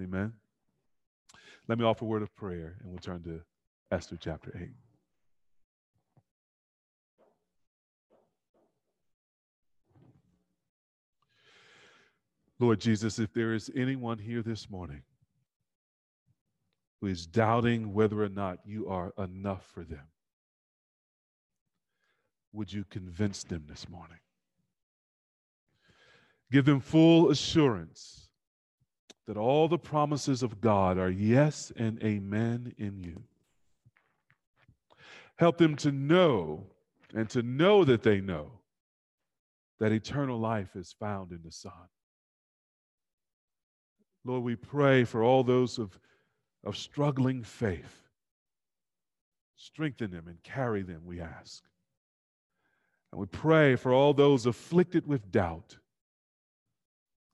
Amen. Let me offer a word of prayer and we'll turn to Esther chapter 8. Lord Jesus, if there is anyone here this morning who is doubting whether or not you are enough for them, would you convince them this morning? Give them full assurance that all the promises of God are yes and amen in you. Help them to know and to know that they know that eternal life is found in the Son. Lord, we pray for all those of, of struggling faith. Strengthen them and carry them, we ask. And we pray for all those afflicted with doubt.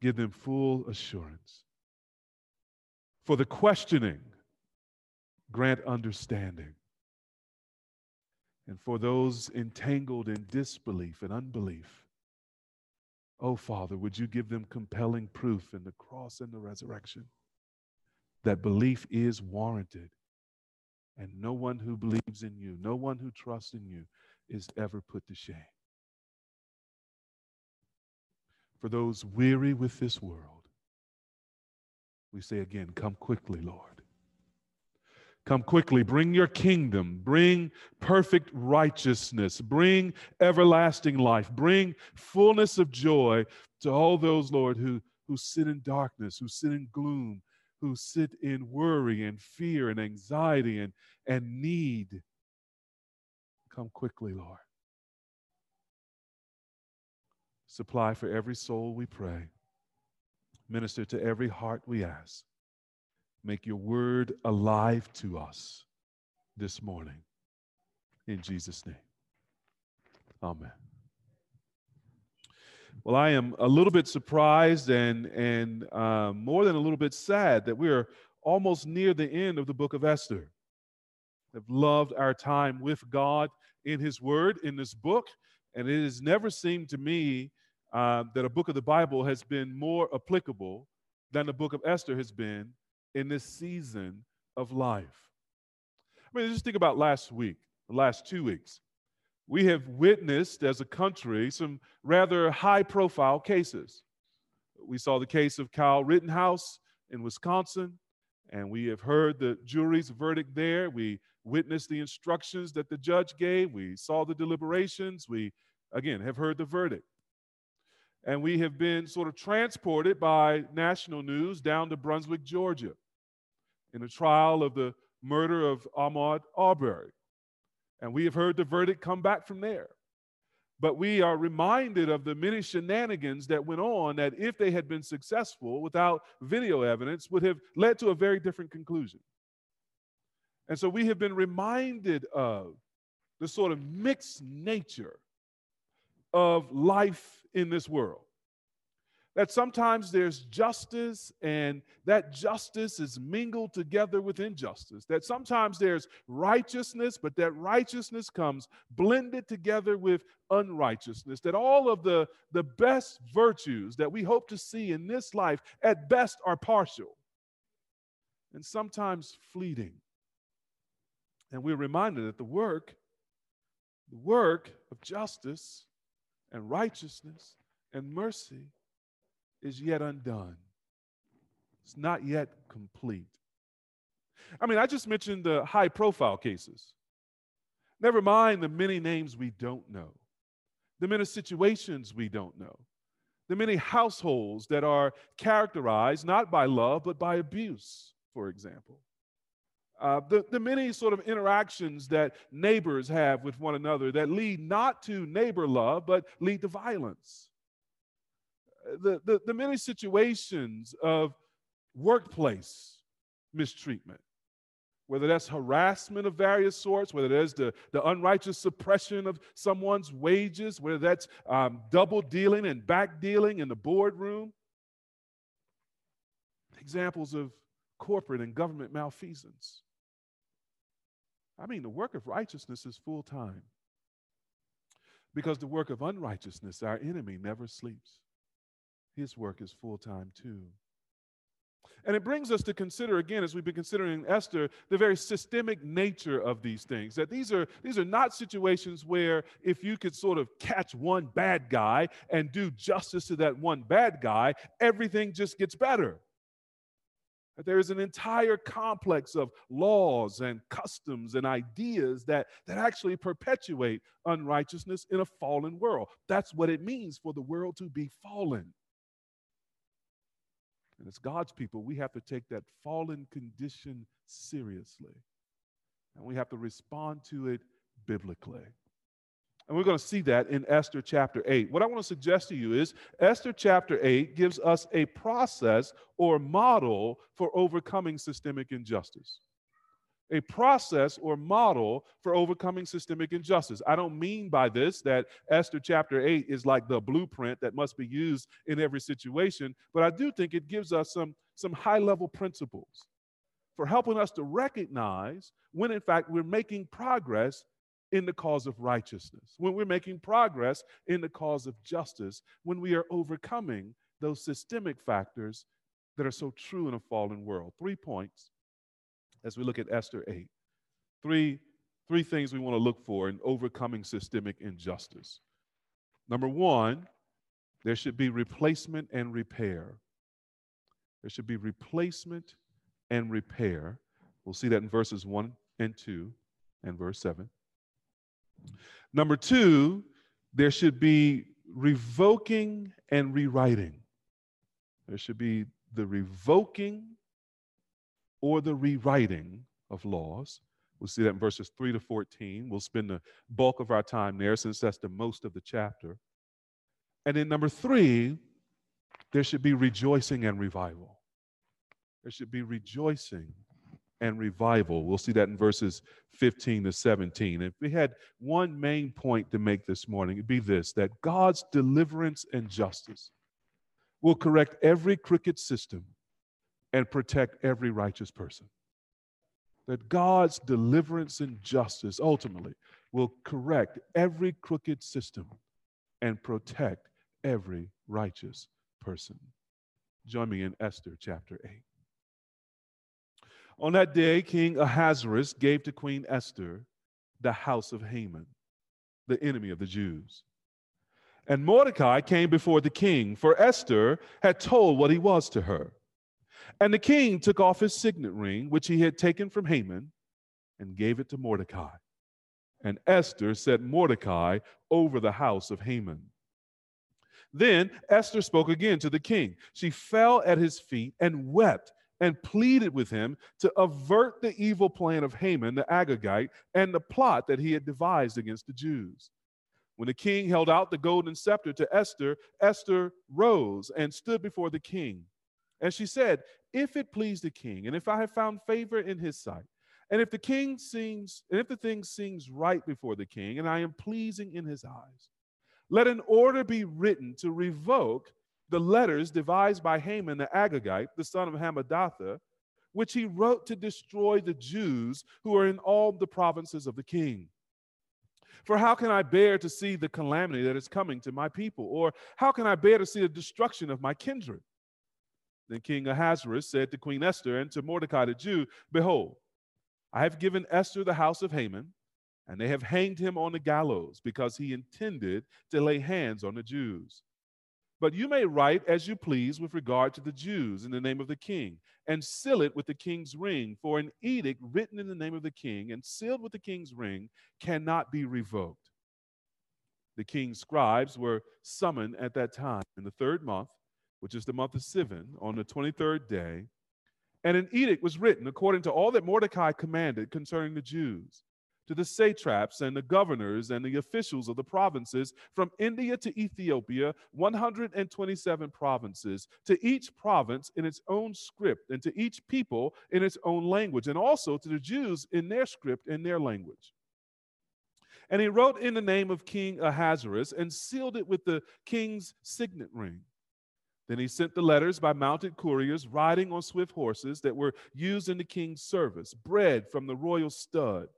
Give them full assurance. For the questioning, grant understanding. And for those entangled in disbelief and unbelief, oh Father, would you give them compelling proof in the cross and the resurrection that belief is warranted and no one who believes in you, no one who trusts in you is ever put to shame. For those weary with this world, we say again, Come quickly, Lord. Come quickly, bring your kingdom, bring perfect righteousness, bring everlasting life, bring fullness of joy to all those, Lord, who, who sit in darkness, who sit in gloom, who sit in worry and fear and anxiety and, and need. Come quickly, Lord. Supply for every soul we pray. Minister to every heart we ask. Make your word alive to us this morning. In Jesus' name. Amen. Well, I am a little bit surprised and, and uh, more than a little bit sad that we are almost near the end of the book of Esther. I've loved our time with God in His Word in this book, and it has never seemed to me uh, that a book of the Bible has been more applicable than the book of Esther has been in this season of life. I mean, just think about last week, the last two weeks. We have witnessed as a country some rather high profile cases. We saw the case of Kyle Rittenhouse in Wisconsin, and we have heard the jury's verdict there. We witnessed the instructions that the judge gave. We saw the deliberations. We, again, have heard the verdict. And we have been sort of transported by national news down to Brunswick, Georgia, in the trial of the murder of Ahmaud Arbery. And we have heard the verdict come back from there. But we are reminded of the many shenanigans that went on that, if they had been successful without video evidence, would have led to a very different conclusion. And so we have been reminded of the sort of mixed nature of life in this world. That sometimes there's justice and that justice is mingled together with injustice. That sometimes there's righteousness, but that righteousness comes blended together with unrighteousness. That all of the, the best virtues that we hope to see in this life at best are partial and sometimes fleeting. And we're reminded that the work, the work of justice and righteousness and mercy is yet undone. It's not yet complete. I mean, I just mentioned the high profile cases. Never mind the many names we don't know, the many situations we don't know, the many households that are characterized not by love, but by abuse, for example. Uh, the, the many sort of interactions that neighbors have with one another that lead not to neighbor love, but lead to violence. Uh, the, the, the many situations of workplace mistreatment, whether that's harassment of various sorts, whether that's the, the unrighteous suppression of someone's wages, whether that's um, double dealing and back dealing in the boardroom. Examples of corporate and government malfeasance. I mean, the work of righteousness is full time. Because the work of unrighteousness, our enemy, never sleeps. His work is full time too. And it brings us to consider again, as we've been considering Esther, the very systemic nature of these things. That these are these are not situations where if you could sort of catch one bad guy and do justice to that one bad guy, everything just gets better. That there is an entire complex of laws and customs and ideas that, that actually perpetuate unrighteousness in a fallen world. That's what it means for the world to be fallen. And as God's people, we have to take that fallen condition seriously. And we have to respond to it biblically. And we're going to see that in Esther chapter 8. What I want to suggest to you is Esther chapter 8 gives us a process or model for overcoming systemic injustice a process or model for overcoming systemic injustice. I don't mean by this that Esther chapter 8 is like the blueprint that must be used in every situation, but I do think it gives us some, some high level principles for helping us to recognize when, in fact, we're making progress in the cause of righteousness, when we're making progress in the cause of justice, when we are overcoming those systemic factors that are so true in a fallen world. Three points as we look at Esther 8. Three, three things we want to look for in overcoming systemic injustice. Number one, there should be replacement and repair. There should be replacement and repair. We'll see that in verses 1 and 2 and verse 7. Number two, there should be revoking and rewriting. There should be the revoking or the rewriting of laws. We'll see that in verses 3 to 14. We'll spend the bulk of our time there since that's the most of the chapter. And then, number three, there should be rejoicing and revival. There should be rejoicing and revival. We'll see that in verses 15 to 17. If we had one main point to make this morning, it'd be this that God's deliverance and justice will correct every crooked system and protect every righteous person. That God's deliverance and justice ultimately will correct every crooked system and protect every righteous person. Join me in Esther chapter 8. On that day, King Ahasuerus gave to Queen Esther the house of Haman, the enemy of the Jews. And Mordecai came before the king, for Esther had told what he was to her. And the king took off his signet ring, which he had taken from Haman, and gave it to Mordecai. And Esther set Mordecai over the house of Haman. Then Esther spoke again to the king. She fell at his feet and wept and pleaded with him to avert the evil plan of Haman the Agagite and the plot that he had devised against the Jews. When the king held out the golden scepter to Esther, Esther rose and stood before the king. And she said, If it please the king, and if I have found favor in his sight, and if the king seems, and if the thing seems right before the king, and I am pleasing in his eyes, let an order be written to revoke the letters devised by Haman the Agagite, the son of Hammedatha, which he wrote to destroy the Jews who are in all the provinces of the king. For how can I bear to see the calamity that is coming to my people? Or how can I bear to see the destruction of my kindred? Then King Ahasuerus said to Queen Esther and to Mordecai the Jew, Behold, I have given Esther the house of Haman, and they have hanged him on the gallows because he intended to lay hands on the Jews. But you may write as you please with regard to the Jews in the name of the king, and seal it with the king's ring, for an edict written in the name of the king and sealed with the king's ring cannot be revoked. The king's scribes were summoned at that time in the third month which is the month of Sivan, on the 23rd day. And an edict was written according to all that Mordecai commanded concerning the Jews, to the satraps and the governors and the officials of the provinces from India to Ethiopia, 127 provinces, to each province in its own script, and to each people in its own language, and also to the Jews in their script and their language. And he wrote in the name of King Ahasuerus and sealed it with the king's signet ring. Then he sent the letters by mounted couriers riding on swift horses that were used in the king's service, bred from the royal stud,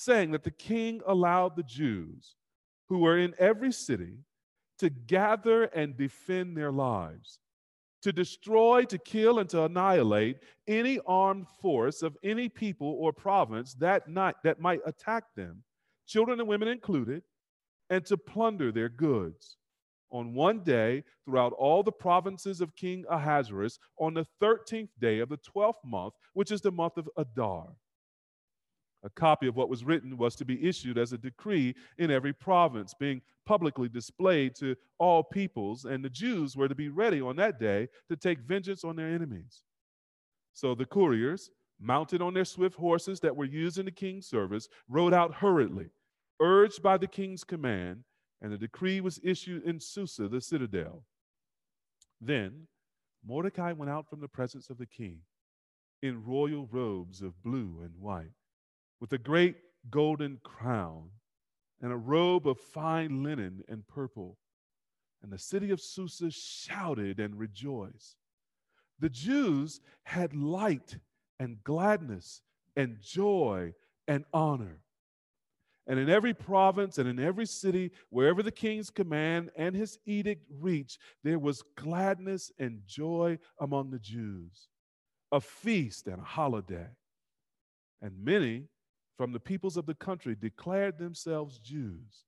saying that the king allowed the Jews who were in every city to gather and defend their lives, to destroy, to kill, and to annihilate any armed force of any people or province that night that might attack them, children and women included, and to plunder their goods. On one day, throughout all the provinces of King Ahasuerus, on the 13th day of the 12th month, which is the month of Adar. A copy of what was written was to be issued as a decree in every province, being publicly displayed to all peoples, and the Jews were to be ready on that day to take vengeance on their enemies. So the couriers, mounted on their swift horses that were used in the king's service, rode out hurriedly, urged by the king's command, and the decree was issued in Susa, the citadel. Then Mordecai went out from the presence of the king in royal robes of blue and white with a great golden crown and a robe of fine linen and purple. And the city of Susa shouted and rejoiced. The Jews had light and gladness and joy and honor. And in every province and in every city, wherever the king's command and his edict reached, there was gladness and joy among the Jews, a feast and a holiday. And many from the peoples of the country declared themselves Jews,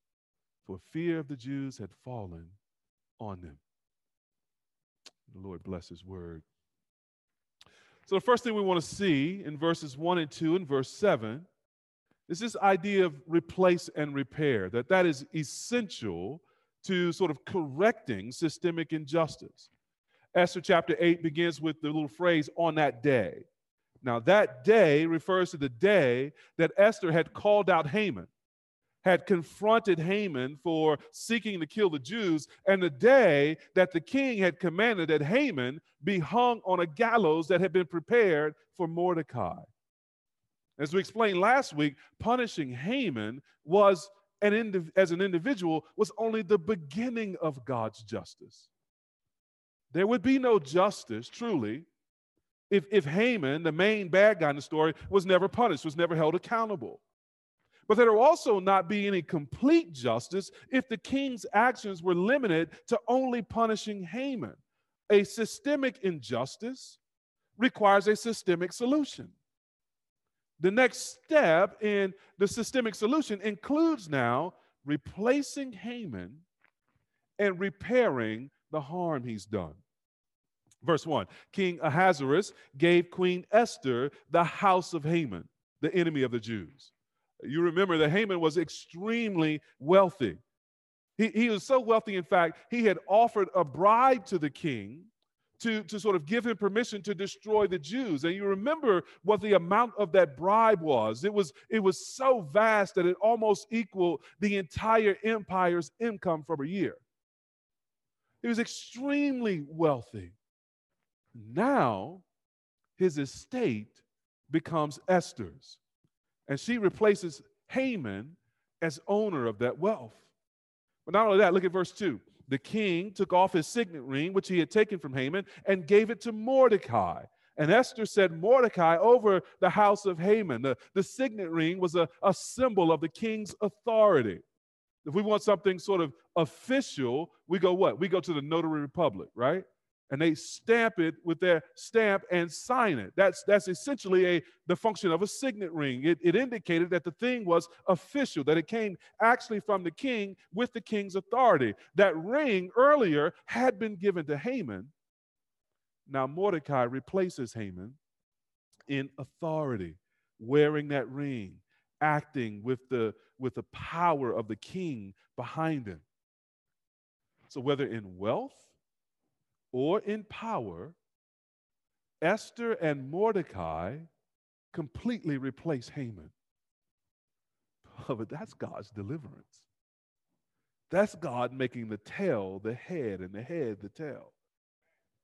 for fear of the Jews had fallen on them. The Lord bless his word. So, the first thing we want to see in verses 1 and 2 and verse 7 is this idea of replace and repair, that that is essential to sort of correcting systemic injustice. Esther chapter 8 begins with the little phrase, on that day. Now, that day refers to the day that Esther had called out Haman, had confronted Haman for seeking to kill the Jews, and the day that the king had commanded that Haman be hung on a gallows that had been prepared for Mordecai. As we explained last week, punishing Haman was an indiv- as an individual was only the beginning of God's justice. There would be no justice, truly, if, if Haman, the main bad guy in the story, was never punished, was never held accountable. But there will also not be any complete justice if the king's actions were limited to only punishing Haman. A systemic injustice requires a systemic solution. The next step in the systemic solution includes now replacing Haman and repairing the harm he's done. Verse 1 King Ahasuerus gave Queen Esther the house of Haman, the enemy of the Jews. You remember that Haman was extremely wealthy. He, he was so wealthy, in fact, he had offered a bribe to the king to, to sort of give him permission to destroy the Jews. And you remember what the amount of that bribe was. It was, it was so vast that it almost equaled the entire empire's income for a year. He was extremely wealthy. Now, his estate becomes Esther's, and she replaces Haman as owner of that wealth. But not only that, look at verse 2. The king took off his signet ring, which he had taken from Haman, and gave it to Mordecai. And Esther said Mordecai over the house of Haman. The, the signet ring was a, a symbol of the king's authority. If we want something sort of official, we go what? We go to the notary public, right? And they stamp it with their stamp and sign it. That's, that's essentially a, the function of a signet ring. It, it indicated that the thing was official, that it came actually from the king with the king's authority. That ring earlier had been given to Haman. Now Mordecai replaces Haman in authority, wearing that ring, acting with the, with the power of the king behind him. So, whether in wealth, or in power, Esther and Mordecai completely replace Haman. But that's God's deliverance. That's God making the tail the head and the head the tail.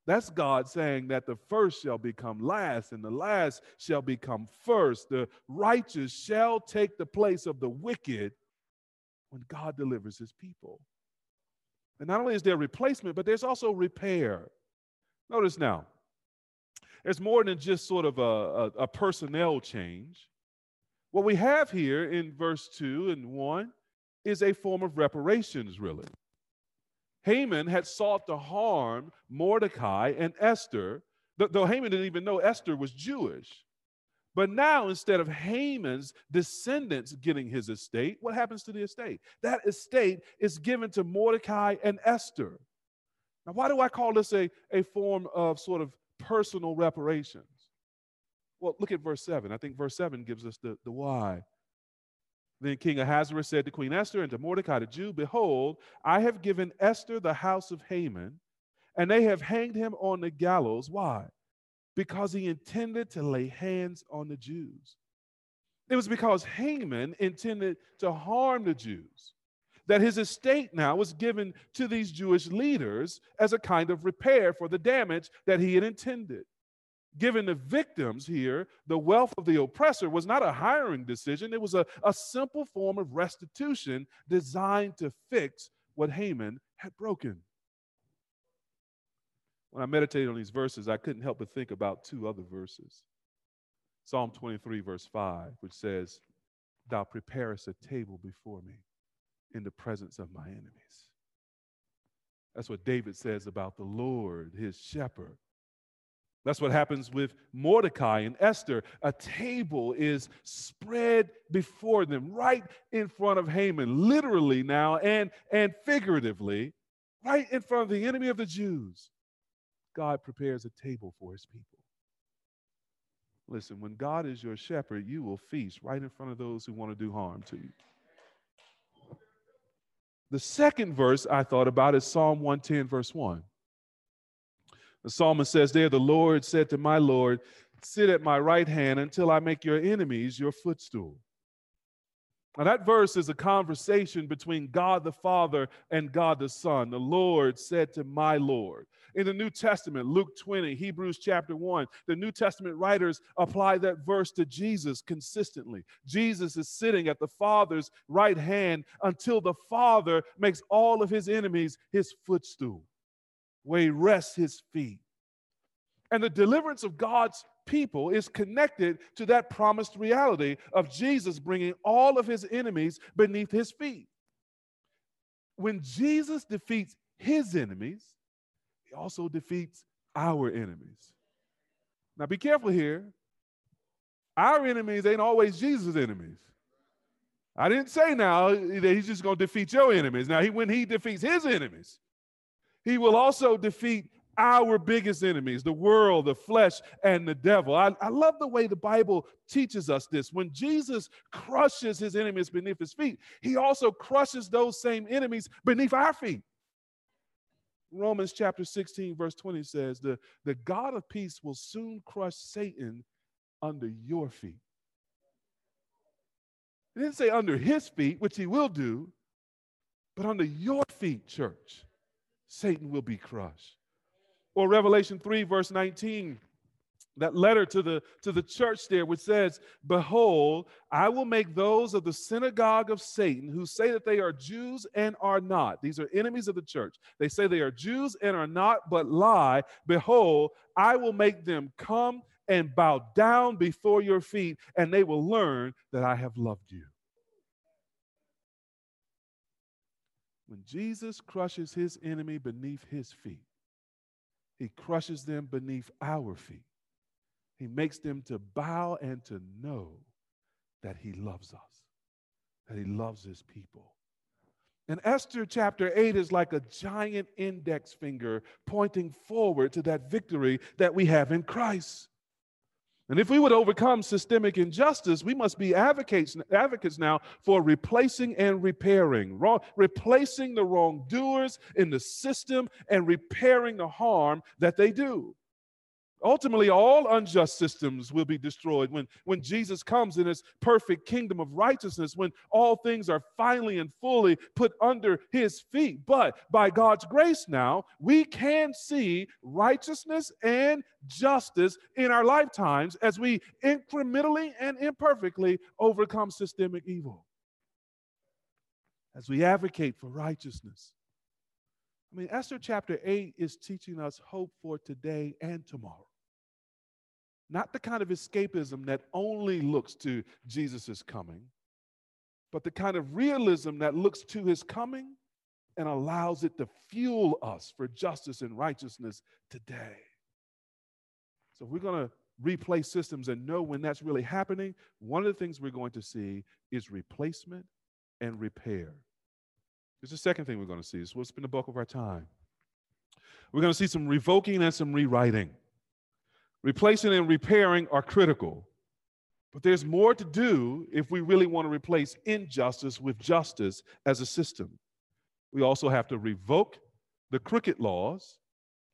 That's God saying that the first shall become last and the last shall become first. The righteous shall take the place of the wicked when God delivers his people. And not only is there replacement, but there's also repair. Notice now, there's more than just sort of a, a, a personnel change. What we have here in verse 2 and 1 is a form of reparations, really. Haman had sought to harm Mordecai and Esther, though Haman didn't even know Esther was Jewish. But now, instead of Haman's descendants getting his estate, what happens to the estate? That estate is given to Mordecai and Esther. Now, why do I call this a, a form of sort of personal reparations? Well, look at verse 7. I think verse 7 gives us the, the why. Then King Ahasuerus said to Queen Esther and to Mordecai the Jew, Behold, I have given Esther the house of Haman, and they have hanged him on the gallows. Why? Because he intended to lay hands on the Jews. It was because Haman intended to harm the Jews that his estate now was given to these Jewish leaders as a kind of repair for the damage that he had intended. Given the victims here, the wealth of the oppressor was not a hiring decision, it was a, a simple form of restitution designed to fix what Haman had broken. When I meditated on these verses, I couldn't help but think about two other verses. Psalm 23, verse 5, which says, Thou preparest a table before me in the presence of my enemies. That's what David says about the Lord, his shepherd. That's what happens with Mordecai and Esther. A table is spread before them right in front of Haman, literally now and, and figuratively, right in front of the enemy of the Jews. God prepares a table for his people. Listen, when God is your shepherd, you will feast right in front of those who want to do harm to you. The second verse I thought about is Psalm 110, verse 1. The psalmist says there, The Lord said to my Lord, Sit at my right hand until I make your enemies your footstool. Now, that verse is a conversation between God the Father and God the Son. The Lord said to my Lord. In the New Testament, Luke 20, Hebrews chapter 1, the New Testament writers apply that verse to Jesus consistently. Jesus is sitting at the Father's right hand until the Father makes all of his enemies his footstool, where he rests his feet. And the deliverance of God's people is connected to that promised reality of Jesus bringing all of his enemies beneath his feet. When Jesus defeats his enemies, he also defeats our enemies. Now, be careful here. Our enemies ain't always Jesus' enemies. I didn't say now that he's just going to defeat your enemies. Now, he, when he defeats his enemies, he will also defeat our biggest enemies the world, the flesh, and the devil. I, I love the way the Bible teaches us this. When Jesus crushes his enemies beneath his feet, he also crushes those same enemies beneath our feet. Romans chapter 16, verse 20 says, the, the God of peace will soon crush Satan under your feet. He didn't say under his feet, which he will do, but under your feet, church, Satan will be crushed. Or Revelation 3, verse 19, that letter to the, to the church there, which says, Behold, I will make those of the synagogue of Satan who say that they are Jews and are not. These are enemies of the church. They say they are Jews and are not, but lie. Behold, I will make them come and bow down before your feet, and they will learn that I have loved you. When Jesus crushes his enemy beneath his feet, he crushes them beneath our feet. He makes them to bow and to know that He loves us, that He loves His people. And Esther chapter 8 is like a giant index finger pointing forward to that victory that we have in Christ. And if we would overcome systemic injustice, we must be advocates, advocates now for replacing and repairing, wrong, replacing the wrongdoers in the system and repairing the harm that they do. Ultimately, all unjust systems will be destroyed when, when Jesus comes in his perfect kingdom of righteousness, when all things are finally and fully put under his feet. But by God's grace now, we can see righteousness and justice in our lifetimes as we incrementally and imperfectly overcome systemic evil. As we advocate for righteousness. I mean, Esther chapter 8 is teaching us hope for today and tomorrow. Not the kind of escapism that only looks to Jesus' coming, but the kind of realism that looks to his coming and allows it to fuel us for justice and righteousness today. So, if we're going to replace systems and know when that's really happening, one of the things we're going to see is replacement and repair. There's the second thing we're going to see. This will spend the bulk of our time. We're going to see some revoking and some rewriting. Replacing and repairing are critical, but there's more to do if we really want to replace injustice with justice as a system. We also have to revoke the crooked laws,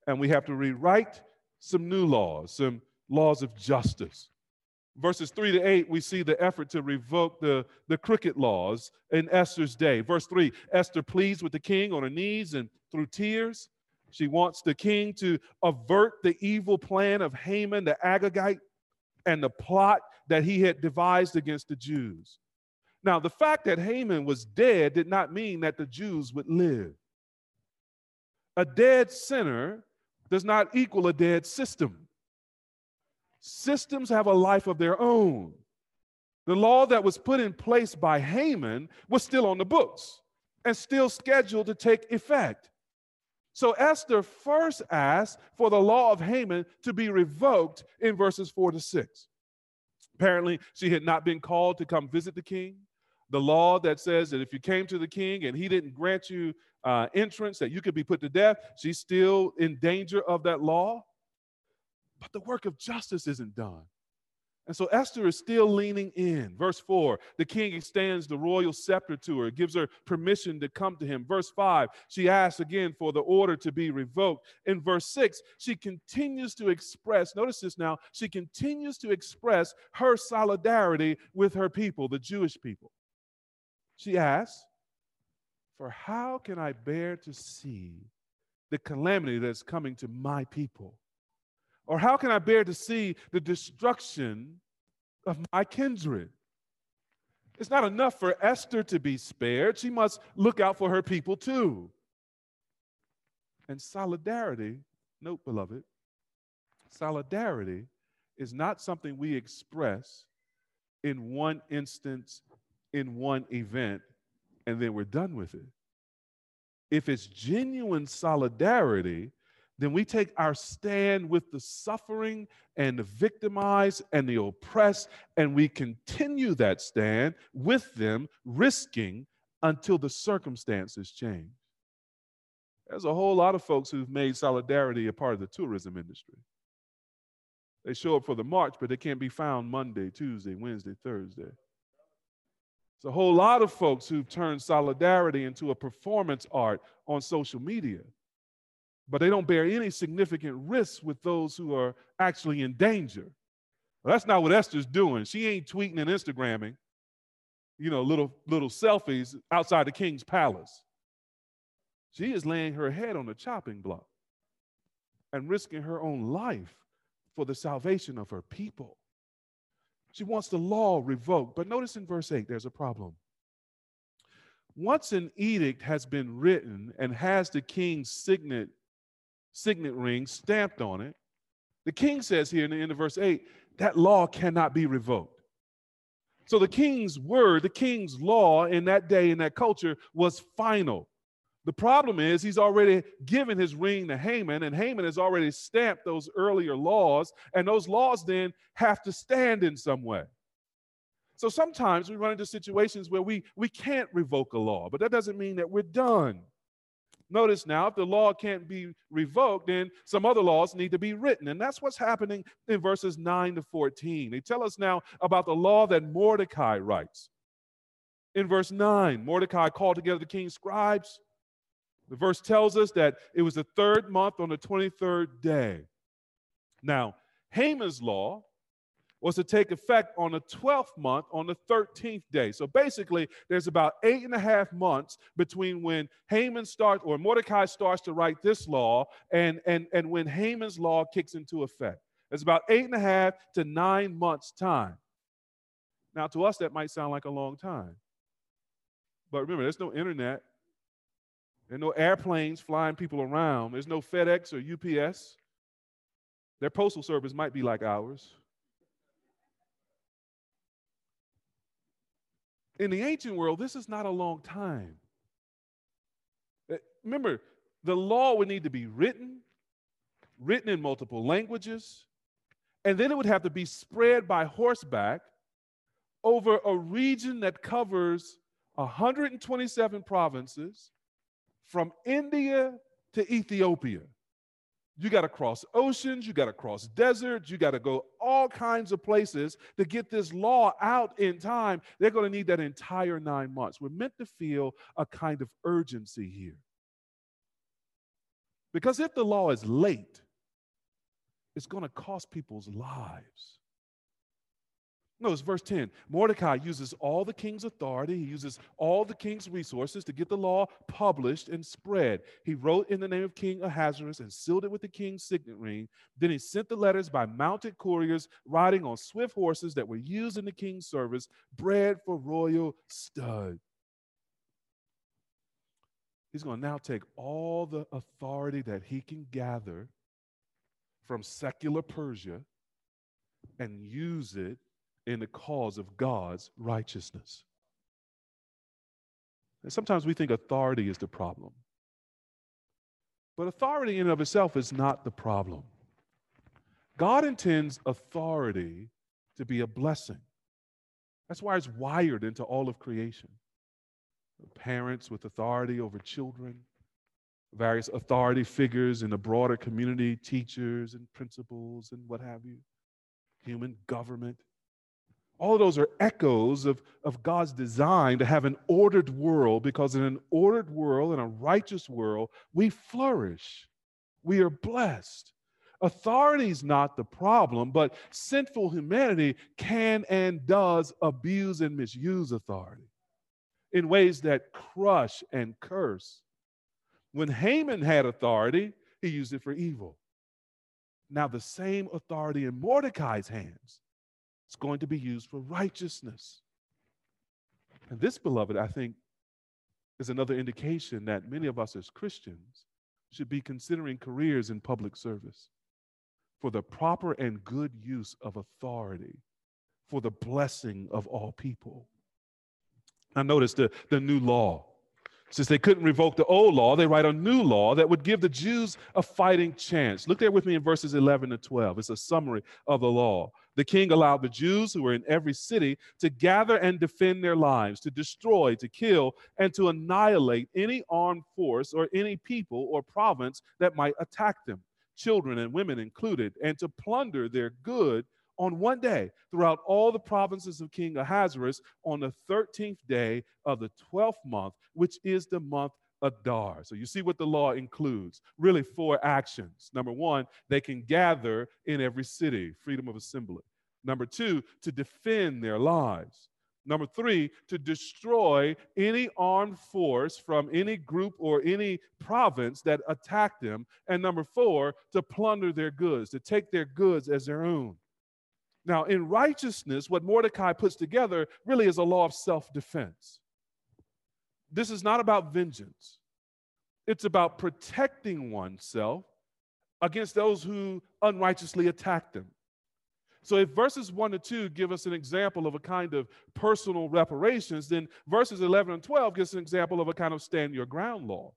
and we have to rewrite some new laws, some laws of justice. Verses 3 to 8, we see the effort to revoke the, the crooked laws in Esther's day. Verse 3 Esther pleads with the king on her knees and through tears. She wants the king to avert the evil plan of Haman the Agagite and the plot that he had devised against the Jews. Now, the fact that Haman was dead did not mean that the Jews would live. A dead sinner does not equal a dead system. Systems have a life of their own. The law that was put in place by Haman was still on the books and still scheduled to take effect. So Esther first asked for the law of Haman to be revoked in verses 4 to 6. Apparently, she had not been called to come visit the king. The law that says that if you came to the king and he didn't grant you uh, entrance, that you could be put to death, she's still in danger of that law. But the work of justice isn't done. And so Esther is still leaning in. Verse 4, the king extends the royal scepter to her, gives her permission to come to him. Verse 5, she asks again for the order to be revoked. In verse 6, she continues to express, notice this now, she continues to express her solidarity with her people, the Jewish people. She asks, For how can I bear to see the calamity that's coming to my people? Or how can I bear to see the destruction of my kindred? It's not enough for Esther to be spared. She must look out for her people too. And solidarity, note, beloved, solidarity is not something we express in one instance, in one event, and then we're done with it. If it's genuine solidarity, then we take our stand with the suffering and the victimized and the oppressed, and we continue that stand with them, risking until the circumstances change. There's a whole lot of folks who've made solidarity a part of the tourism industry. They show up for the march, but they can't be found Monday, Tuesday, Wednesday, Thursday. There's a whole lot of folks who've turned solidarity into a performance art on social media but they don't bear any significant risks with those who are actually in danger. Well, that's not what Esther's doing. She ain't tweeting and Instagramming, you know, little little selfies outside the king's palace. She is laying her head on the chopping block and risking her own life for the salvation of her people. She wants the law revoked. But notice in verse 8, there's a problem. Once an edict has been written and has the king's signet signet ring stamped on it. The king says here in the end of verse 8 that law cannot be revoked. So the king's word, the king's law in that day, in that culture, was final. The problem is he's already given his ring to Haman, and Haman has already stamped those earlier laws, and those laws then have to stand in some way. So sometimes we run into situations where we, we can't revoke a law, but that doesn't mean that we're done. Notice now, if the law can't be revoked, then some other laws need to be written. And that's what's happening in verses 9 to 14. They tell us now about the law that Mordecai writes. In verse 9, Mordecai called together the king's scribes. The verse tells us that it was the third month on the 23rd day. Now, Haman's law was to take effect on the 12th month on the 13th day. So basically, there's about eight and a half months between when Haman starts or Mordecai starts to write this law and, and, and when Haman's law kicks into effect. It's about eight and a half to nine months' time. Now, to us, that might sound like a long time. But remember, there's no internet, there's no airplanes flying people around, there's no FedEx or UPS. Their postal service might be like ours. In the ancient world, this is not a long time. Eh, remember, the law would need to be written, written in multiple languages, and then it would have to be spread by horseback over a region that covers 127 provinces from India to Ethiopia. You got to cross oceans, you got to cross deserts, you got to go all kinds of places to get this law out in time. They're going to need that entire nine months. We're meant to feel a kind of urgency here. Because if the law is late, it's going to cost people's lives. Notice verse 10 Mordecai uses all the king's authority, he uses all the king's resources to get the law published and spread. He wrote in the name of King Ahasuerus and sealed it with the king's signet ring. Then he sent the letters by mounted couriers riding on swift horses that were used in the king's service, bred for royal stud. He's going to now take all the authority that he can gather from secular Persia and use it in the cause of God's righteousness. And sometimes we think authority is the problem. But authority in and of itself is not the problem. God intends authority to be a blessing. That's why it's wired into all of creation. Parents with authority over children, various authority figures in the broader community, teachers and principals and what have you, human government. All of those are echoes of, of God's design to have an ordered world because in an ordered world, in a righteous world, we flourish. We are blessed. Authority is not the problem, but sinful humanity can and does abuse and misuse authority in ways that crush and curse. When Haman had authority, he used it for evil. Now, the same authority in Mordecai's hands it's going to be used for righteousness. And this, beloved, I think, is another indication that many of us as Christians should be considering careers in public service for the proper and good use of authority for the blessing of all people. Now, notice the, the new law. Since they couldn't revoke the old law, they write a new law that would give the Jews a fighting chance. Look there with me in verses 11 to 12. It's a summary of the law. The king allowed the Jews who were in every city to gather and defend their lives, to destroy, to kill, and to annihilate any armed force or any people or province that might attack them, children and women included, and to plunder their good on one day throughout all the provinces of King Ahasuerus on the 13th day of the 12th month, which is the month Adar. So you see what the law includes. Really, four actions. Number one, they can gather in every city, freedom of assembly. Number two, to defend their lives. Number three, to destroy any armed force from any group or any province that attacked them. And number four, to plunder their goods, to take their goods as their own. Now, in righteousness, what Mordecai puts together really is a law of self defense. This is not about vengeance, it's about protecting oneself against those who unrighteously attack them. So, if verses 1 to 2 give us an example of a kind of personal reparations, then verses 11 and 12 gives an example of a kind of stand your ground law,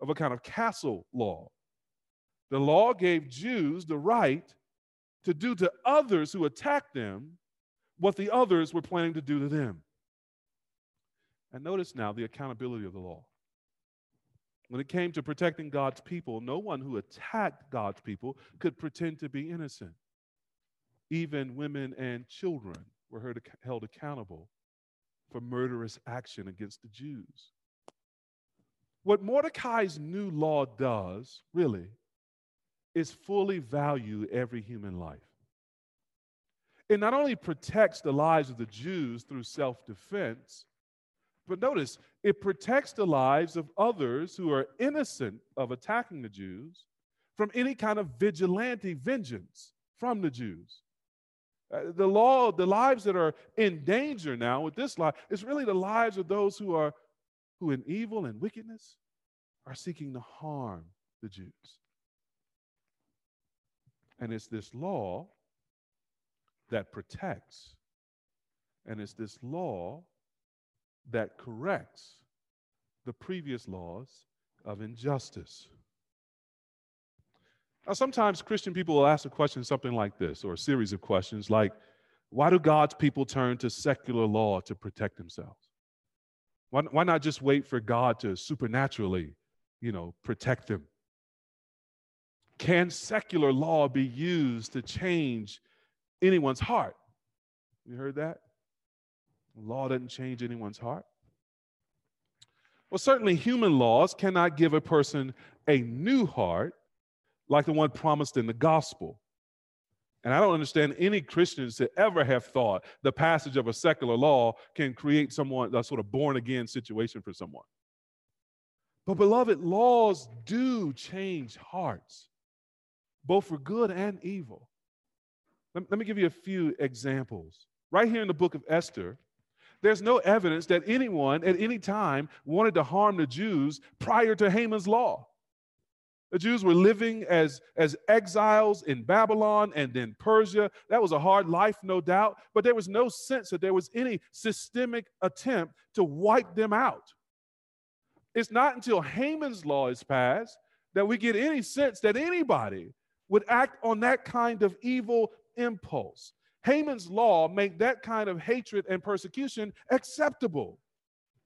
of a kind of castle law. The law gave Jews the right to do to others who attacked them what the others were planning to do to them. And notice now the accountability of the law. When it came to protecting God's people, no one who attacked God's people could pretend to be innocent. Even women and children were held accountable for murderous action against the Jews. What Mordecai's new law does, really, is fully value every human life. It not only protects the lives of the Jews through self defense, but notice, it protects the lives of others who are innocent of attacking the Jews from any kind of vigilante vengeance from the Jews. Uh, the law, the lives that are in danger now with this law, is really the lives of those who are who in evil and wickedness are seeking to harm the Jews. And it's this law that protects, and it's this law that corrects the previous laws of injustice. Now, sometimes Christian people will ask a question something like this, or a series of questions like, why do God's people turn to secular law to protect themselves? Why, why not just wait for God to supernaturally, you know, protect them? Can secular law be used to change anyone's heart? You heard that? Law doesn't change anyone's heart. Well, certainly human laws cannot give a person a new heart like the one promised in the gospel. And I don't understand any Christians to ever have thought the passage of a secular law can create someone a sort of born again situation for someone. But, beloved, laws do change hearts, both for good and evil. Let, let me give you a few examples. Right here in the book of Esther, there's no evidence that anyone at any time wanted to harm the Jews prior to Haman's law. The Jews were living as, as exiles in Babylon and then Persia. That was a hard life, no doubt, but there was no sense that there was any systemic attempt to wipe them out. It's not until Haman's law is passed that we get any sense that anybody would act on that kind of evil impulse. Haman's law made that kind of hatred and persecution acceptable.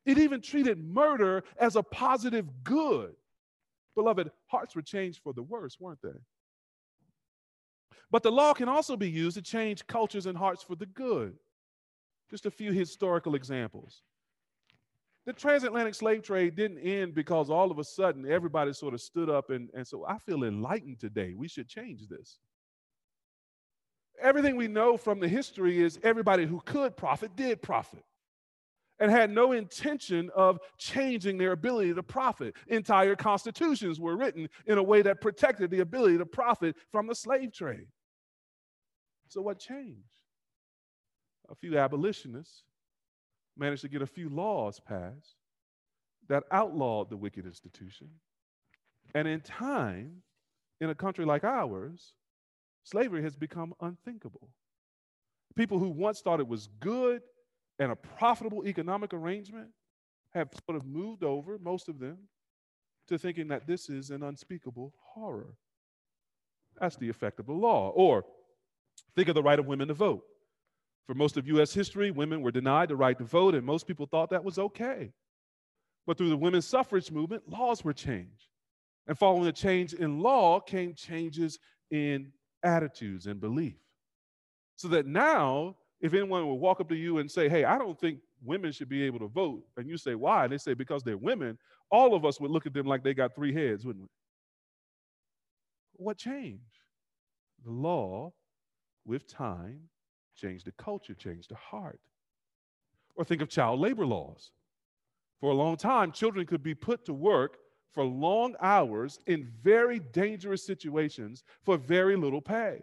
It even treated murder as a positive good. Beloved, hearts were changed for the worse, weren't they? But the law can also be used to change cultures and hearts for the good. Just a few historical examples. The transatlantic slave trade didn't end because all of a sudden everybody sort of stood up and, and so I feel enlightened today. We should change this. Everything we know from the history is everybody who could profit did profit and had no intention of changing their ability to profit. Entire constitutions were written in a way that protected the ability to profit from the slave trade. So, what changed? A few abolitionists managed to get a few laws passed that outlawed the wicked institution. And in time, in a country like ours, slavery has become unthinkable. People who once thought it was good and a profitable economic arrangement have sort of moved over, most of them, to thinking that this is an unspeakable horror. That's the effect of the law. Or think of the right of women to vote. For most of US history, women were denied the right to vote, and most people thought that was okay. But through the women's suffrage movement, laws were changed. And following the change in law came changes in attitudes and belief. So that now if anyone would walk up to you and say, Hey, I don't think women should be able to vote, and you say, Why? And they say, Because they're women, all of us would look at them like they got three heads, wouldn't we? What changed? The law, with time, changed the culture, changed the heart. Or think of child labor laws. For a long time, children could be put to work for long hours in very dangerous situations for very little pay.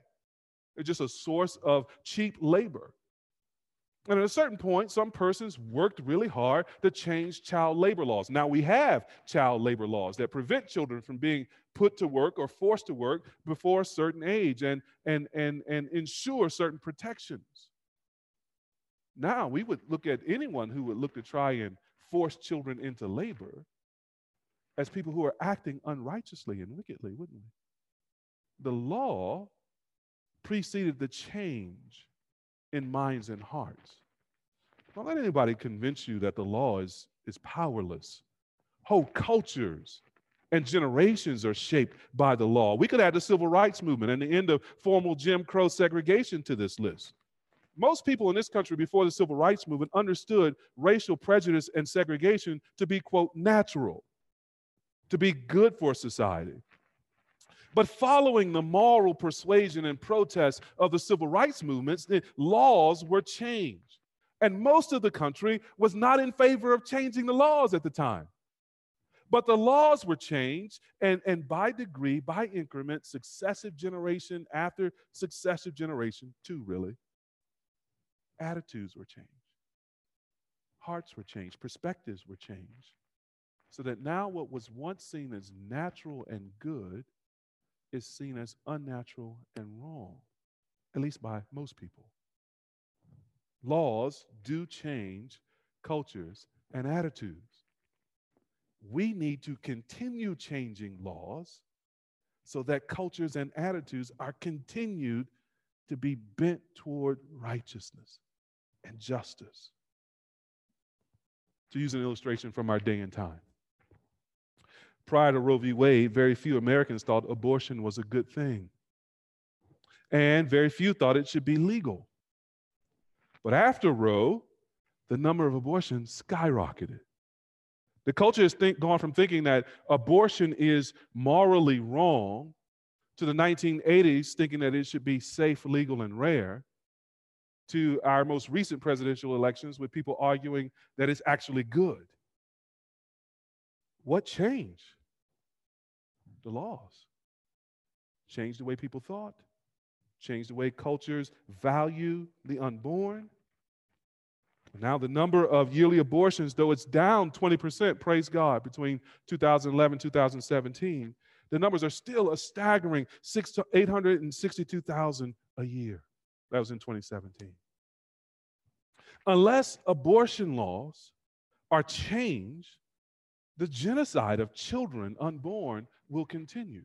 It's just a source of cheap labor. And at a certain point, some persons worked really hard to change child labor laws. Now we have child labor laws that prevent children from being put to work or forced to work before a certain age and, and, and, and ensure certain protections. Now we would look at anyone who would look to try and force children into labor as people who are acting unrighteously and wickedly, wouldn't we? The law preceded the change in minds and hearts. Don't let anybody convince you that the law is, is powerless. Whole cultures and generations are shaped by the law. We could add the civil rights movement and the end of formal Jim Crow segregation to this list. Most people in this country before the civil rights movement understood racial prejudice and segregation to be, quote, natural, to be good for society. But following the moral persuasion and protest of the civil rights movements, the laws were changed. And most of the country was not in favor of changing the laws at the time. But the laws were changed, and, and by degree, by increment, successive generation after successive generation, two really, attitudes were changed. Hearts were changed, perspectives were changed. So that now what was once seen as natural and good is seen as unnatural and wrong, at least by most people. Laws do change cultures and attitudes. we need to continue changing laws so that cultures and attitudes are continued to be bent toward righteousness and justice. To use an illustration from our day and time. Prior to Roe v. Wade, very few Americans thought abortion was a good thing. And very few thought it should be legal. But after Roe, the number of abortions skyrocketed. The culture has think, gone from thinking that abortion is morally wrong to the 1980s thinking that it should be safe, legal, and rare, to our most recent presidential elections with people arguing that it's actually good. What changed? The laws. Changed the way people thought, changed the way cultures value the unborn. Now, the number of yearly abortions, though it's down 20%, praise God, between 2011 2017, the numbers are still a staggering six to 862,000 a year. That was in 2017. Unless abortion laws are changed, the genocide of children unborn will continue.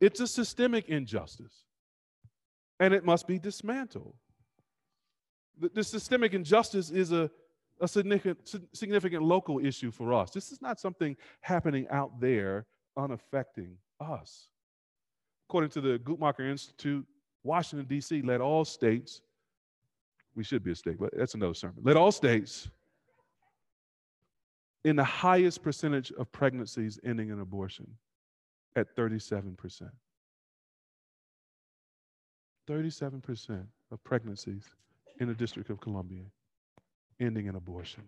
It's a systemic injustice, and it must be dismantled. The, the systemic injustice is a, a significant, significant local issue for us. This is not something happening out there unaffecting us. According to the Guttmacher Institute, Washington, D.C. let all states, we should be a state, but that's another sermon, let all states in the highest percentage of pregnancies ending in abortion at 37%. 37% of pregnancies in the District of Columbia ending in abortion.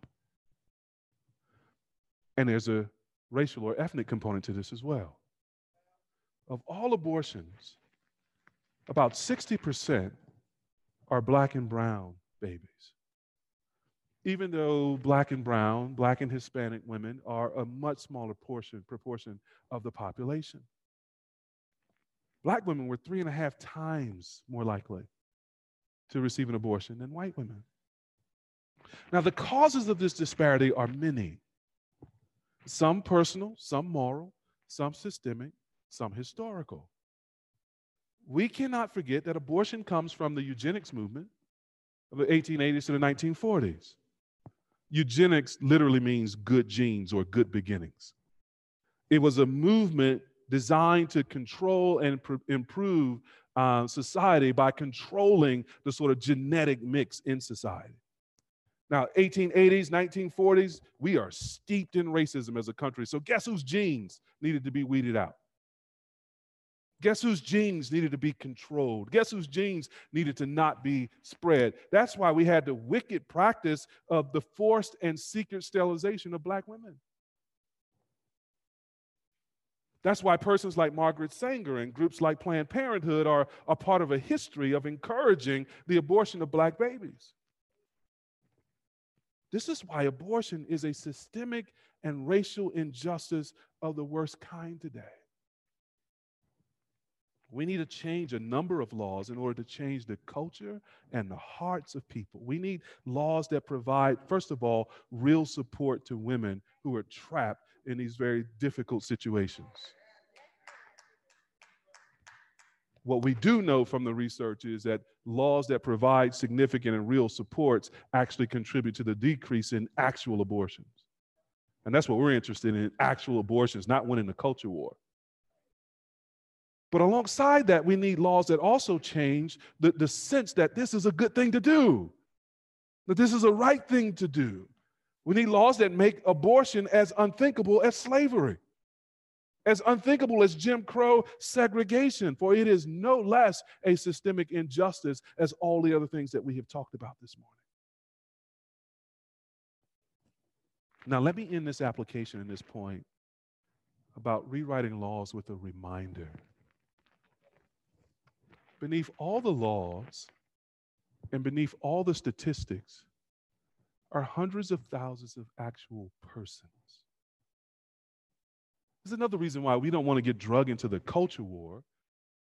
And there's a racial or ethnic component to this as well. Of all abortions, about 60% are black and brown babies. Even though black and brown, black and Hispanic women are a much smaller portion, proportion of the population. Black women were three and a half times more likely to receive an abortion than white women. Now, the causes of this disparity are many some personal, some moral, some systemic, some historical. We cannot forget that abortion comes from the eugenics movement of the 1880s to the 1940s. Eugenics literally means good genes or good beginnings. It was a movement designed to control and pr- improve uh, society by controlling the sort of genetic mix in society. Now, 1880s, 1940s, we are steeped in racism as a country. So, guess whose genes needed to be weeded out? Guess whose genes needed to be controlled? Guess whose genes needed to not be spread? That's why we had the wicked practice of the forced and secret sterilization of black women. That's why persons like Margaret Sanger and groups like Planned Parenthood are a part of a history of encouraging the abortion of black babies. This is why abortion is a systemic and racial injustice of the worst kind today. We need to change a number of laws in order to change the culture and the hearts of people. We need laws that provide, first of all, real support to women who are trapped in these very difficult situations. What we do know from the research is that laws that provide significant and real supports actually contribute to the decrease in actual abortions. And that's what we're interested in actual abortions, not winning the culture war. But alongside that, we need laws that also change the, the sense that this is a good thing to do, that this is a right thing to do. We need laws that make abortion as unthinkable as slavery as unthinkable as Jim Crow segregation, for it is no less a systemic injustice as all the other things that we have talked about this morning. Now, let me end this application and this point about rewriting laws with a reminder. Beneath all the laws and beneath all the statistics are hundreds of thousands of actual persons. This is another reason why we don't want to get drug into the culture war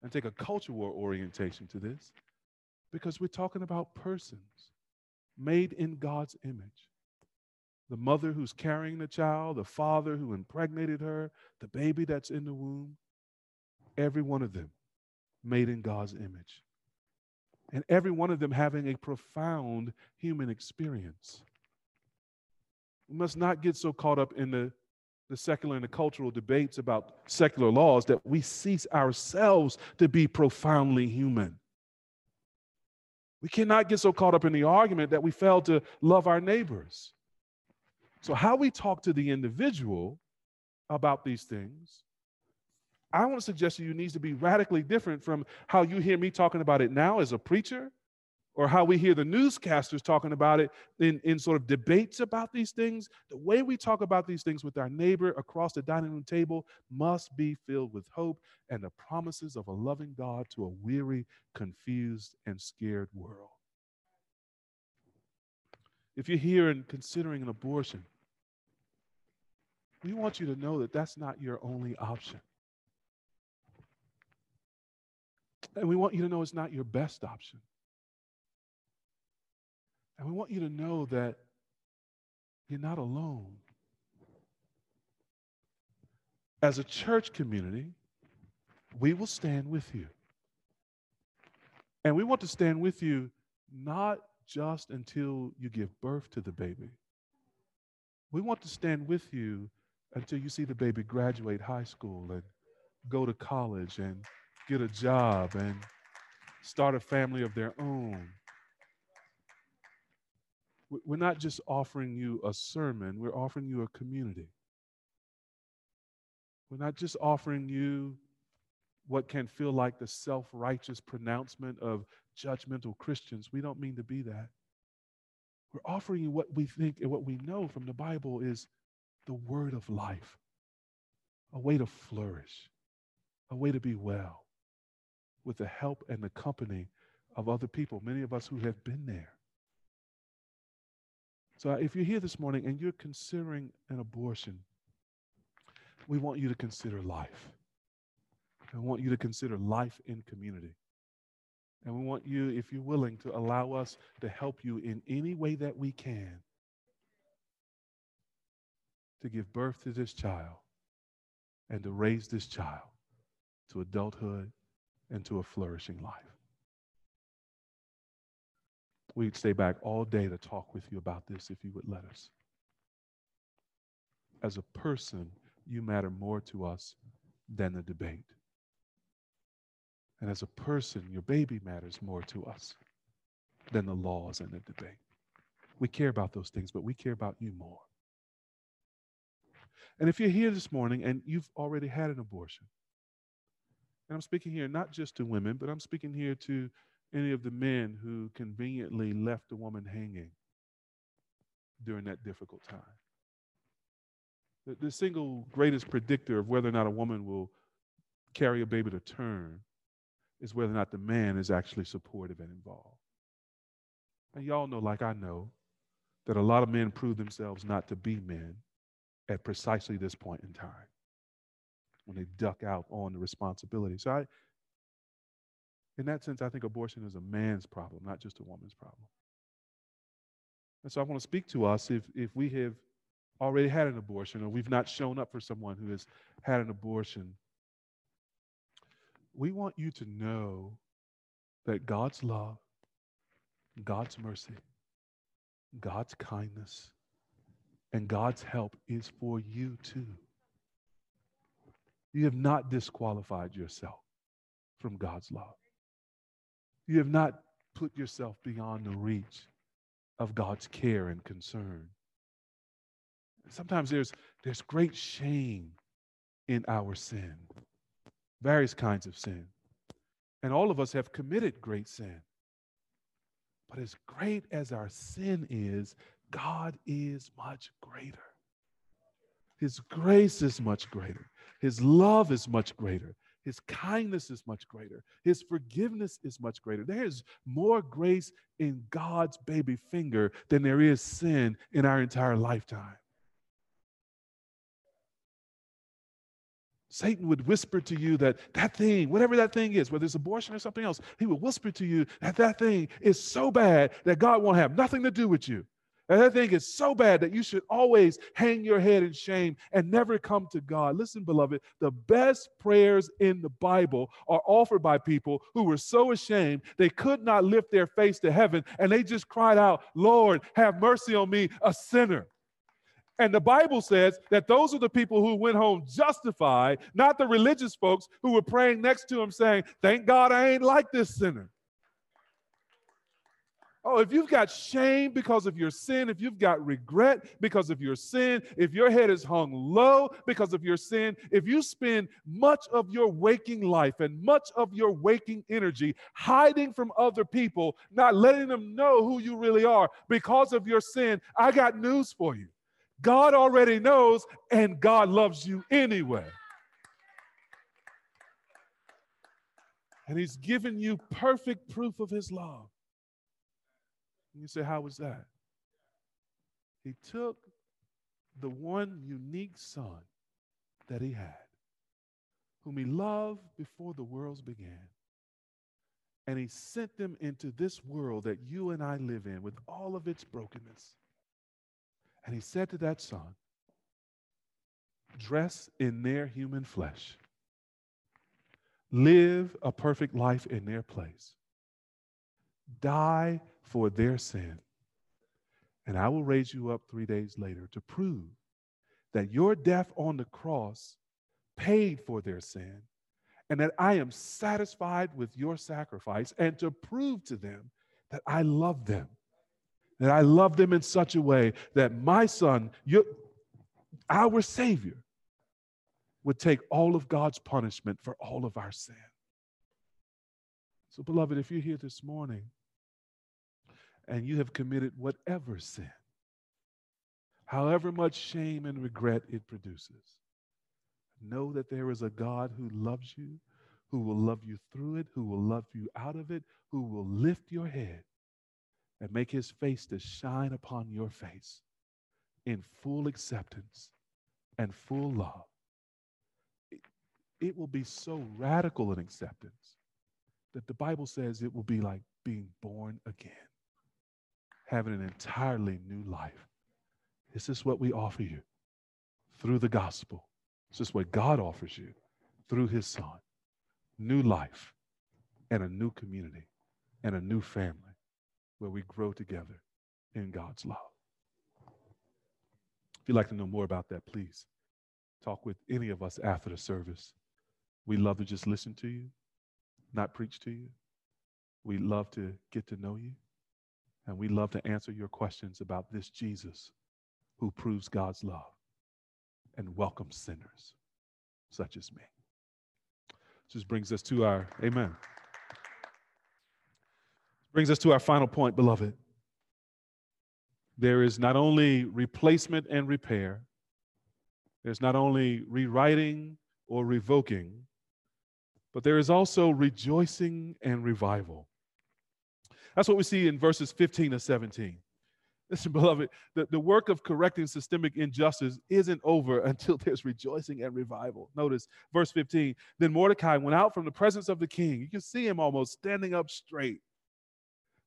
and take a culture war orientation to this, because we're talking about persons made in God's image, the mother who's carrying the child, the father who impregnated her, the baby that's in the womb, every one of them made in God's image. And every one of them having a profound human experience. We must not get so caught up in the, the secular and the cultural debates about secular laws that we cease ourselves to be profoundly human. We cannot get so caught up in the argument that we fail to love our neighbors. So, how we talk to the individual about these things, I want to suggest to you needs to be radically different from how you hear me talking about it now as a preacher or how we hear the newscasters talking about it in, in sort of debates about these things. The way we talk about these things with our neighbor across the dining room table must be filled with hope and the promises of a loving God to a weary, confused, and scared world. If you're here and considering an abortion, we want you to know that that's not your only option. And we want you to know it's not your best option. And we want you to know that you're not alone. As a church community, we will stand with you. And we want to stand with you not just until you give birth to the baby. We want to stand with you until you see the baby graduate high school and go to college and get a job and start a family of their own. We're not just offering you a sermon, we're offering you a community. We're not just offering you what can feel like the self righteous pronouncement of judgmental Christians. We don't mean to be that. We're offering you what we think and what we know from the Bible is the word of life, a way to flourish, a way to be well, with the help and the company of other people, many of us who have been there. So if you're here this morning and you're considering an abortion, we want you to consider life. I want you to consider life in community. And we want you, if you're willing, to allow us to help you in any way that we can to give birth to this child and to raise this child to adulthood and to a flourishing life. We'd stay back all day to talk with you about this if you would let us. As a person, you matter more to us than the debate. And as a person, your baby matters more to us than the laws and the debate. We care about those things, but we care about you more. And if you're here this morning and you've already had an abortion, and I'm speaking here not just to women, but I'm speaking here to any of the men who conveniently left a woman hanging during that difficult time. The, the single greatest predictor of whether or not a woman will carry a baby to term is whether or not the man is actually supportive and involved. And y'all know, like I know, that a lot of men prove themselves not to be men at precisely this point in time when they duck out on the responsibility. So I, in that sense, I think abortion is a man's problem, not just a woman's problem. And so I want to speak to us if, if we have already had an abortion or we've not shown up for someone who has had an abortion we want you to know that God's love, God's mercy, God's kindness, and God's help is for you too. You have not disqualified yourself from God's love. You have not put yourself beyond the reach of God's care and concern. Sometimes there's, there's great shame in our sin various kinds of sin. And all of us have committed great sin. But as great as our sin is, God is much greater. His grace is much greater. His love is much greater. His kindness is much greater. His forgiveness is much greater. There is more grace in God's baby finger than there is sin in our entire lifetime. Satan would whisper to you that that thing, whatever that thing is, whether it's abortion or something else, he would whisper to you that that thing is so bad that God won't have nothing to do with you. And I think it's so bad that you should always hang your head in shame and never come to God. Listen, beloved, the best prayers in the Bible are offered by people who were so ashamed they could not lift their face to heaven and they just cried out, Lord, have mercy on me, a sinner. And the Bible says that those are the people who went home justified, not the religious folks who were praying next to him saying, Thank God I ain't like this sinner. Oh, if you've got shame because of your sin, if you've got regret because of your sin, if your head is hung low because of your sin, if you spend much of your waking life and much of your waking energy hiding from other people, not letting them know who you really are because of your sin, I got news for you. God already knows, and God loves you anyway. And He's given you perfect proof of His love. You say, How was that? He took the one unique son that he had, whom he loved before the worlds began, and he sent them into this world that you and I live in with all of its brokenness. And he said to that son, Dress in their human flesh, live a perfect life in their place, die for their sin. And I will raise you up three days later to prove that your death on the cross paid for their sin and that I am satisfied with your sacrifice and to prove to them that I love them. That I love them in such a way that my son, your, our Savior, would take all of God's punishment for all of our sin. So, beloved, if you're here this morning and you have committed whatever sin, however much shame and regret it produces, know that there is a God who loves you, who will love you through it, who will love you out of it, who will lift your head and make his face to shine upon your face in full acceptance and full love. It, will be so radical in acceptance that the Bible says it will be like being born again having an entirely new life. This is what we offer you through the gospel. This is what God offers you through his son. New life and a new community and a new family where we grow together in God's love. If you'd like to know more about that, please talk with any of us after the service. We love to just listen to you, not preach to you. We love to get to know you. And we love to answer your questions about this Jesus who proves God's love and welcomes sinners such as me. This brings us to our, amen. Brings us to our final point, beloved. There is not only replacement and repair, there's not only rewriting or revoking, but there is also rejoicing and revival. That's what we see in verses 15 to 17. Listen, beloved, the, the work of correcting systemic injustice isn't over until there's rejoicing and revival. Notice verse 15. Then Mordecai went out from the presence of the king. You can see him almost standing up straight.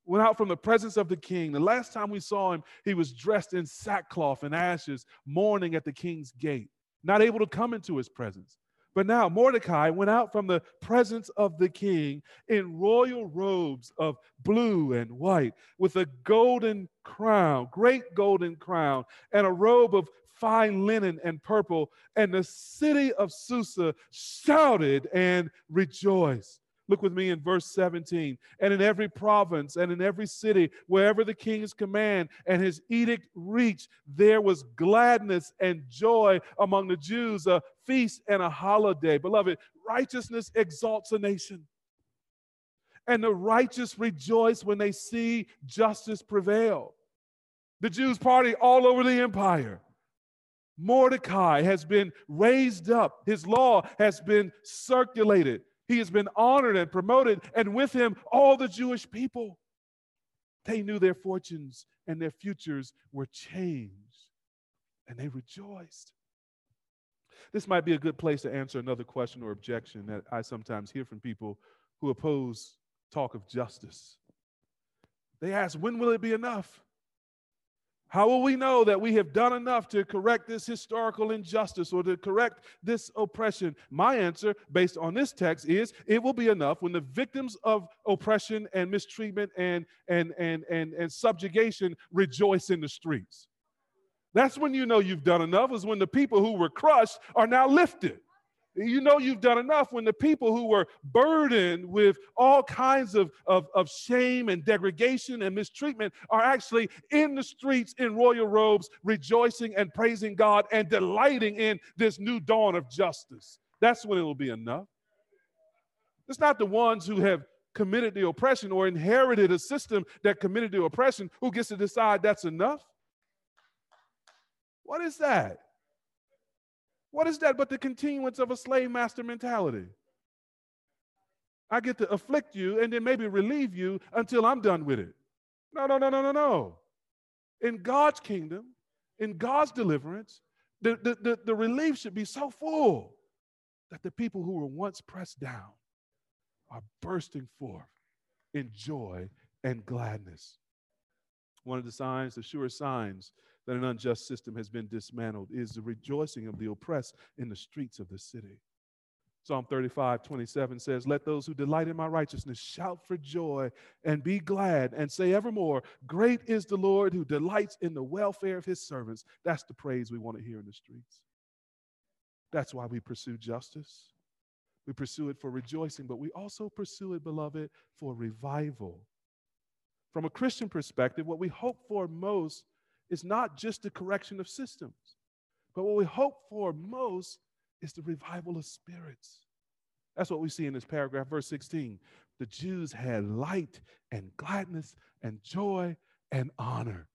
Went out from the presence of the king. The last time we saw him, he was dressed in sackcloth and ashes, mourning at the king's gate, not able to come into his presence. But now Mordecai went out from the presence of the king in royal robes of blue and white, with a golden crown, great golden crown, and a robe of fine linen and purple. And the city of Susa shouted and rejoiced. Look with me in verse 17. And in every province and in every city, wherever the king's command and his edict reached, there was gladness and joy among the Jews, a feast and a holiday. Beloved, righteousness exalts a nation. And the righteous rejoice when they see justice prevail. The Jews party all over the empire. Mordecai has been raised up, his law has been circulated. He has been honored and promoted, and with him, all the Jewish people. They knew their fortunes and their futures were changed, and they rejoiced. This might be a good place to answer another question or objection that I sometimes hear from people who oppose talk of justice. They ask, when will it be enough? How will we know that we have done enough to correct this historical injustice or to correct this oppression? My answer, based on this text, is it will be enough when the victims of oppression and mistreatment and, and, and, and, and subjugation rejoice in the streets. That's when you know you've done enough, is when the people who were crushed are now lifted. You know you've done enough when the people who were burdened with all kinds of, of, of, shame and degradation and mistreatment are actually in the streets in royal robes, rejoicing and praising God and delighting in this new dawn of justice. That's when it'll be enough. It's not the ones who have committed the oppression or inherited a system that committed the oppression who gets to decide that's enough. What is that? What is that but the continuance of a slave master mentality? I get to afflict you and then maybe relieve you until I'm done with it. No, no, no, no, no, no. In God's kingdom, in God's deliverance, the, the, the, the relief should be so full that the people who were once pressed down are bursting forth in joy and gladness. One of the signs, the sure signs that an unjust system has been dismantled is the rejoicing of the oppressed in the streets of the city. Psalm 35, 27 says, Let those who delight in my righteousness shout for joy and be glad and say evermore, Great is the Lord who delights in the welfare of his servants. That's the praise we want to hear in the streets. That's why we pursue justice. We pursue it for rejoicing, but we also pursue it, beloved, for revival. From a Christian perspective, what we hope for most is not just the correction of systems, but what we hope for most is the revival of spirits. That's what we see in this paragraph, verse 16. The Jews had light and gladness and joy and honor.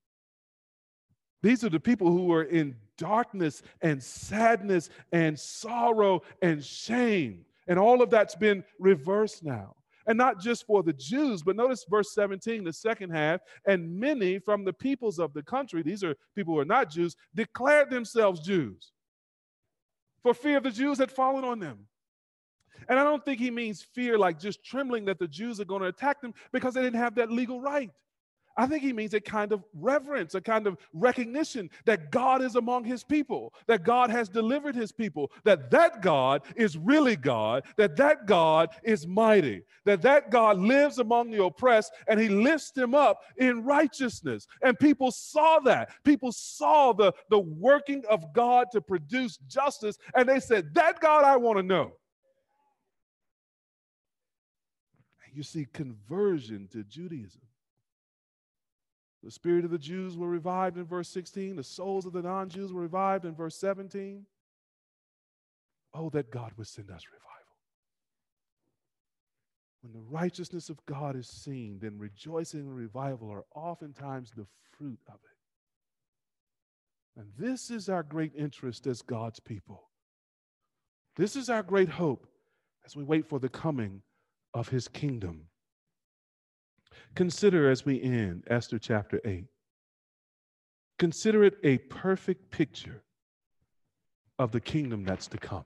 These are the people who were in darkness and sadness and sorrow and shame. And all of that's been reversed now and not just for the Jews, but notice verse 17, the second half, and many from the peoples of the country, these are people who are not Jews, declared themselves Jews. For fear of the Jews had fallen on them. And I don't think he means fear like just trembling that the Jews are going to attack them because they didn't have that legal right. I think he means a kind of reverence, a kind of recognition that God is among his people, that God has delivered his people, that that God is really God, that that God is mighty, that that God lives among the oppressed and he lifts them up in righteousness. And people saw that. People saw the, the working of God to produce justice and they said, That God I want to know. You see conversion to Judaism. The spirit of the Jews were revived in verse 16. The souls of the non Jews were revived in verse 17. Oh, that God would send us revival. When the righteousness of God is seen, then rejoicing and revival are oftentimes the fruit of it. And this is our great interest as God's people. This is our great hope as we wait for the coming of his kingdom. Consider as we end Esther chapter 8. Consider it a perfect picture of the kingdom that's to come.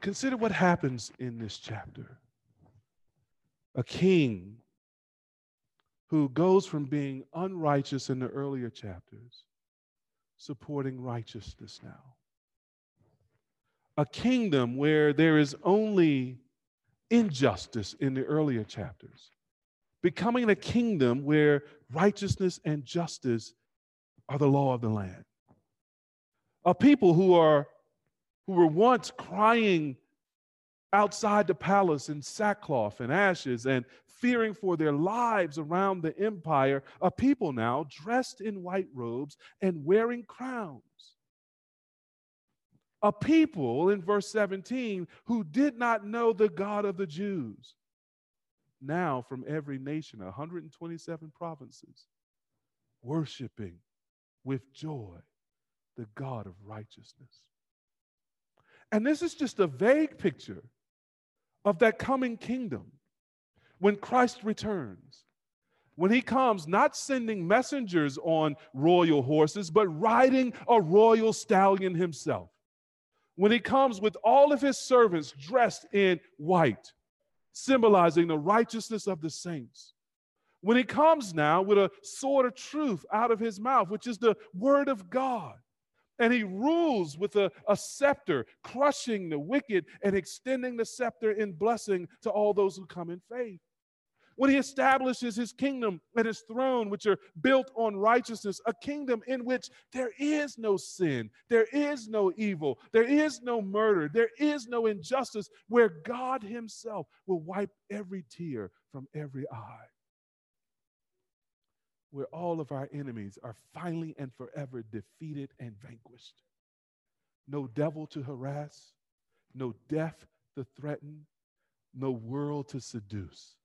Consider what happens in this chapter. A king who goes from being unrighteous in the earlier chapters, supporting righteousness now. A kingdom where there is only injustice in the earlier chapters, becoming a kingdom where righteousness and justice are the law of the land. A people who are who were once crying outside the palace in sackcloth and ashes and fearing for their lives around the empire, a people now dressed in white robes and wearing crowns a people in verse 17 who did not know the God of the Jews. Now, from every nation, 127 provinces, worshiping with joy the God of righteousness. And this is just a vague picture of that coming kingdom when Christ returns. When he comes, not sending messengers on royal horses, but riding a royal stallion himself when he comes with all of his servants dressed in white, symbolizing the righteousness of the saints. when he comes now with a sword of truth out of his mouth, which is the word of God. And he rules with a, a scepter, crushing the wicked and extending the scepter in blessing to all those who come in faith when he establishes his kingdom and his throne, which are built on righteousness, a kingdom in which there is no sin, there is no evil, there is no murder, there is no injustice, where God himself will wipe every tear from every eye. Where all of our enemies are finally and forever defeated and vanquished. No devil to harass, no death to threaten, no world to seduce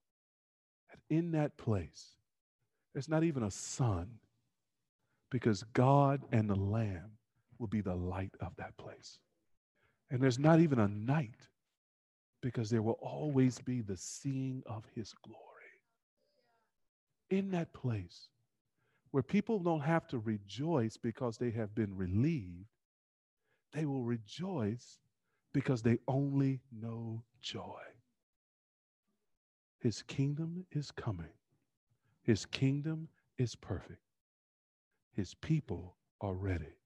in that place, there's not even a sun because God and the Lamb will be the light of that place. And there's not even a night because there will always be the seeing of his glory. In that place where people don't have to rejoice because they have been relieved, they will rejoice because they only know joy. His kingdom is coming. His kingdom is perfect. His people are ready.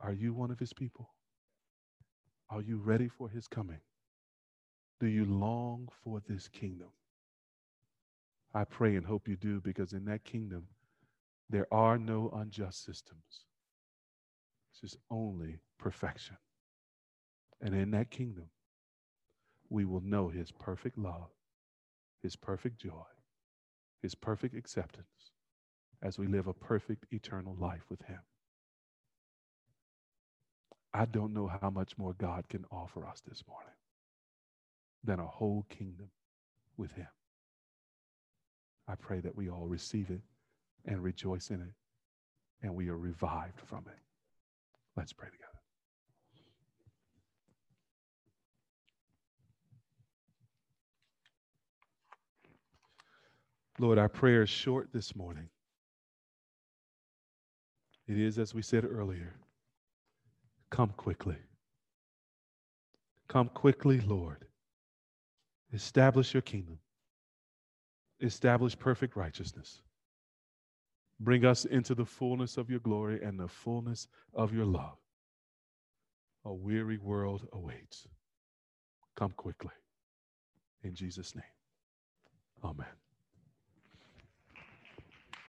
Are you one of his people? Are you ready for his coming? Do you long for this kingdom? I pray and hope you do because in that kingdom, there are no unjust systems. It's just only perfection. And in that kingdom, we will know his perfect love, his perfect joy, his perfect acceptance as we live a perfect eternal life with him. I don't know how much more God can offer us this morning than a whole kingdom with him. I pray that we all receive it and rejoice in it and we are revived from it. Let's pray together. Lord, our prayer is short this morning. It is, as we said earlier, come quickly. Come quickly, Lord. Establish your kingdom. Establish perfect righteousness. Bring us into the fullness of your glory and the fullness of your love. A weary world awaits. Come quickly. In Jesus' name, amen.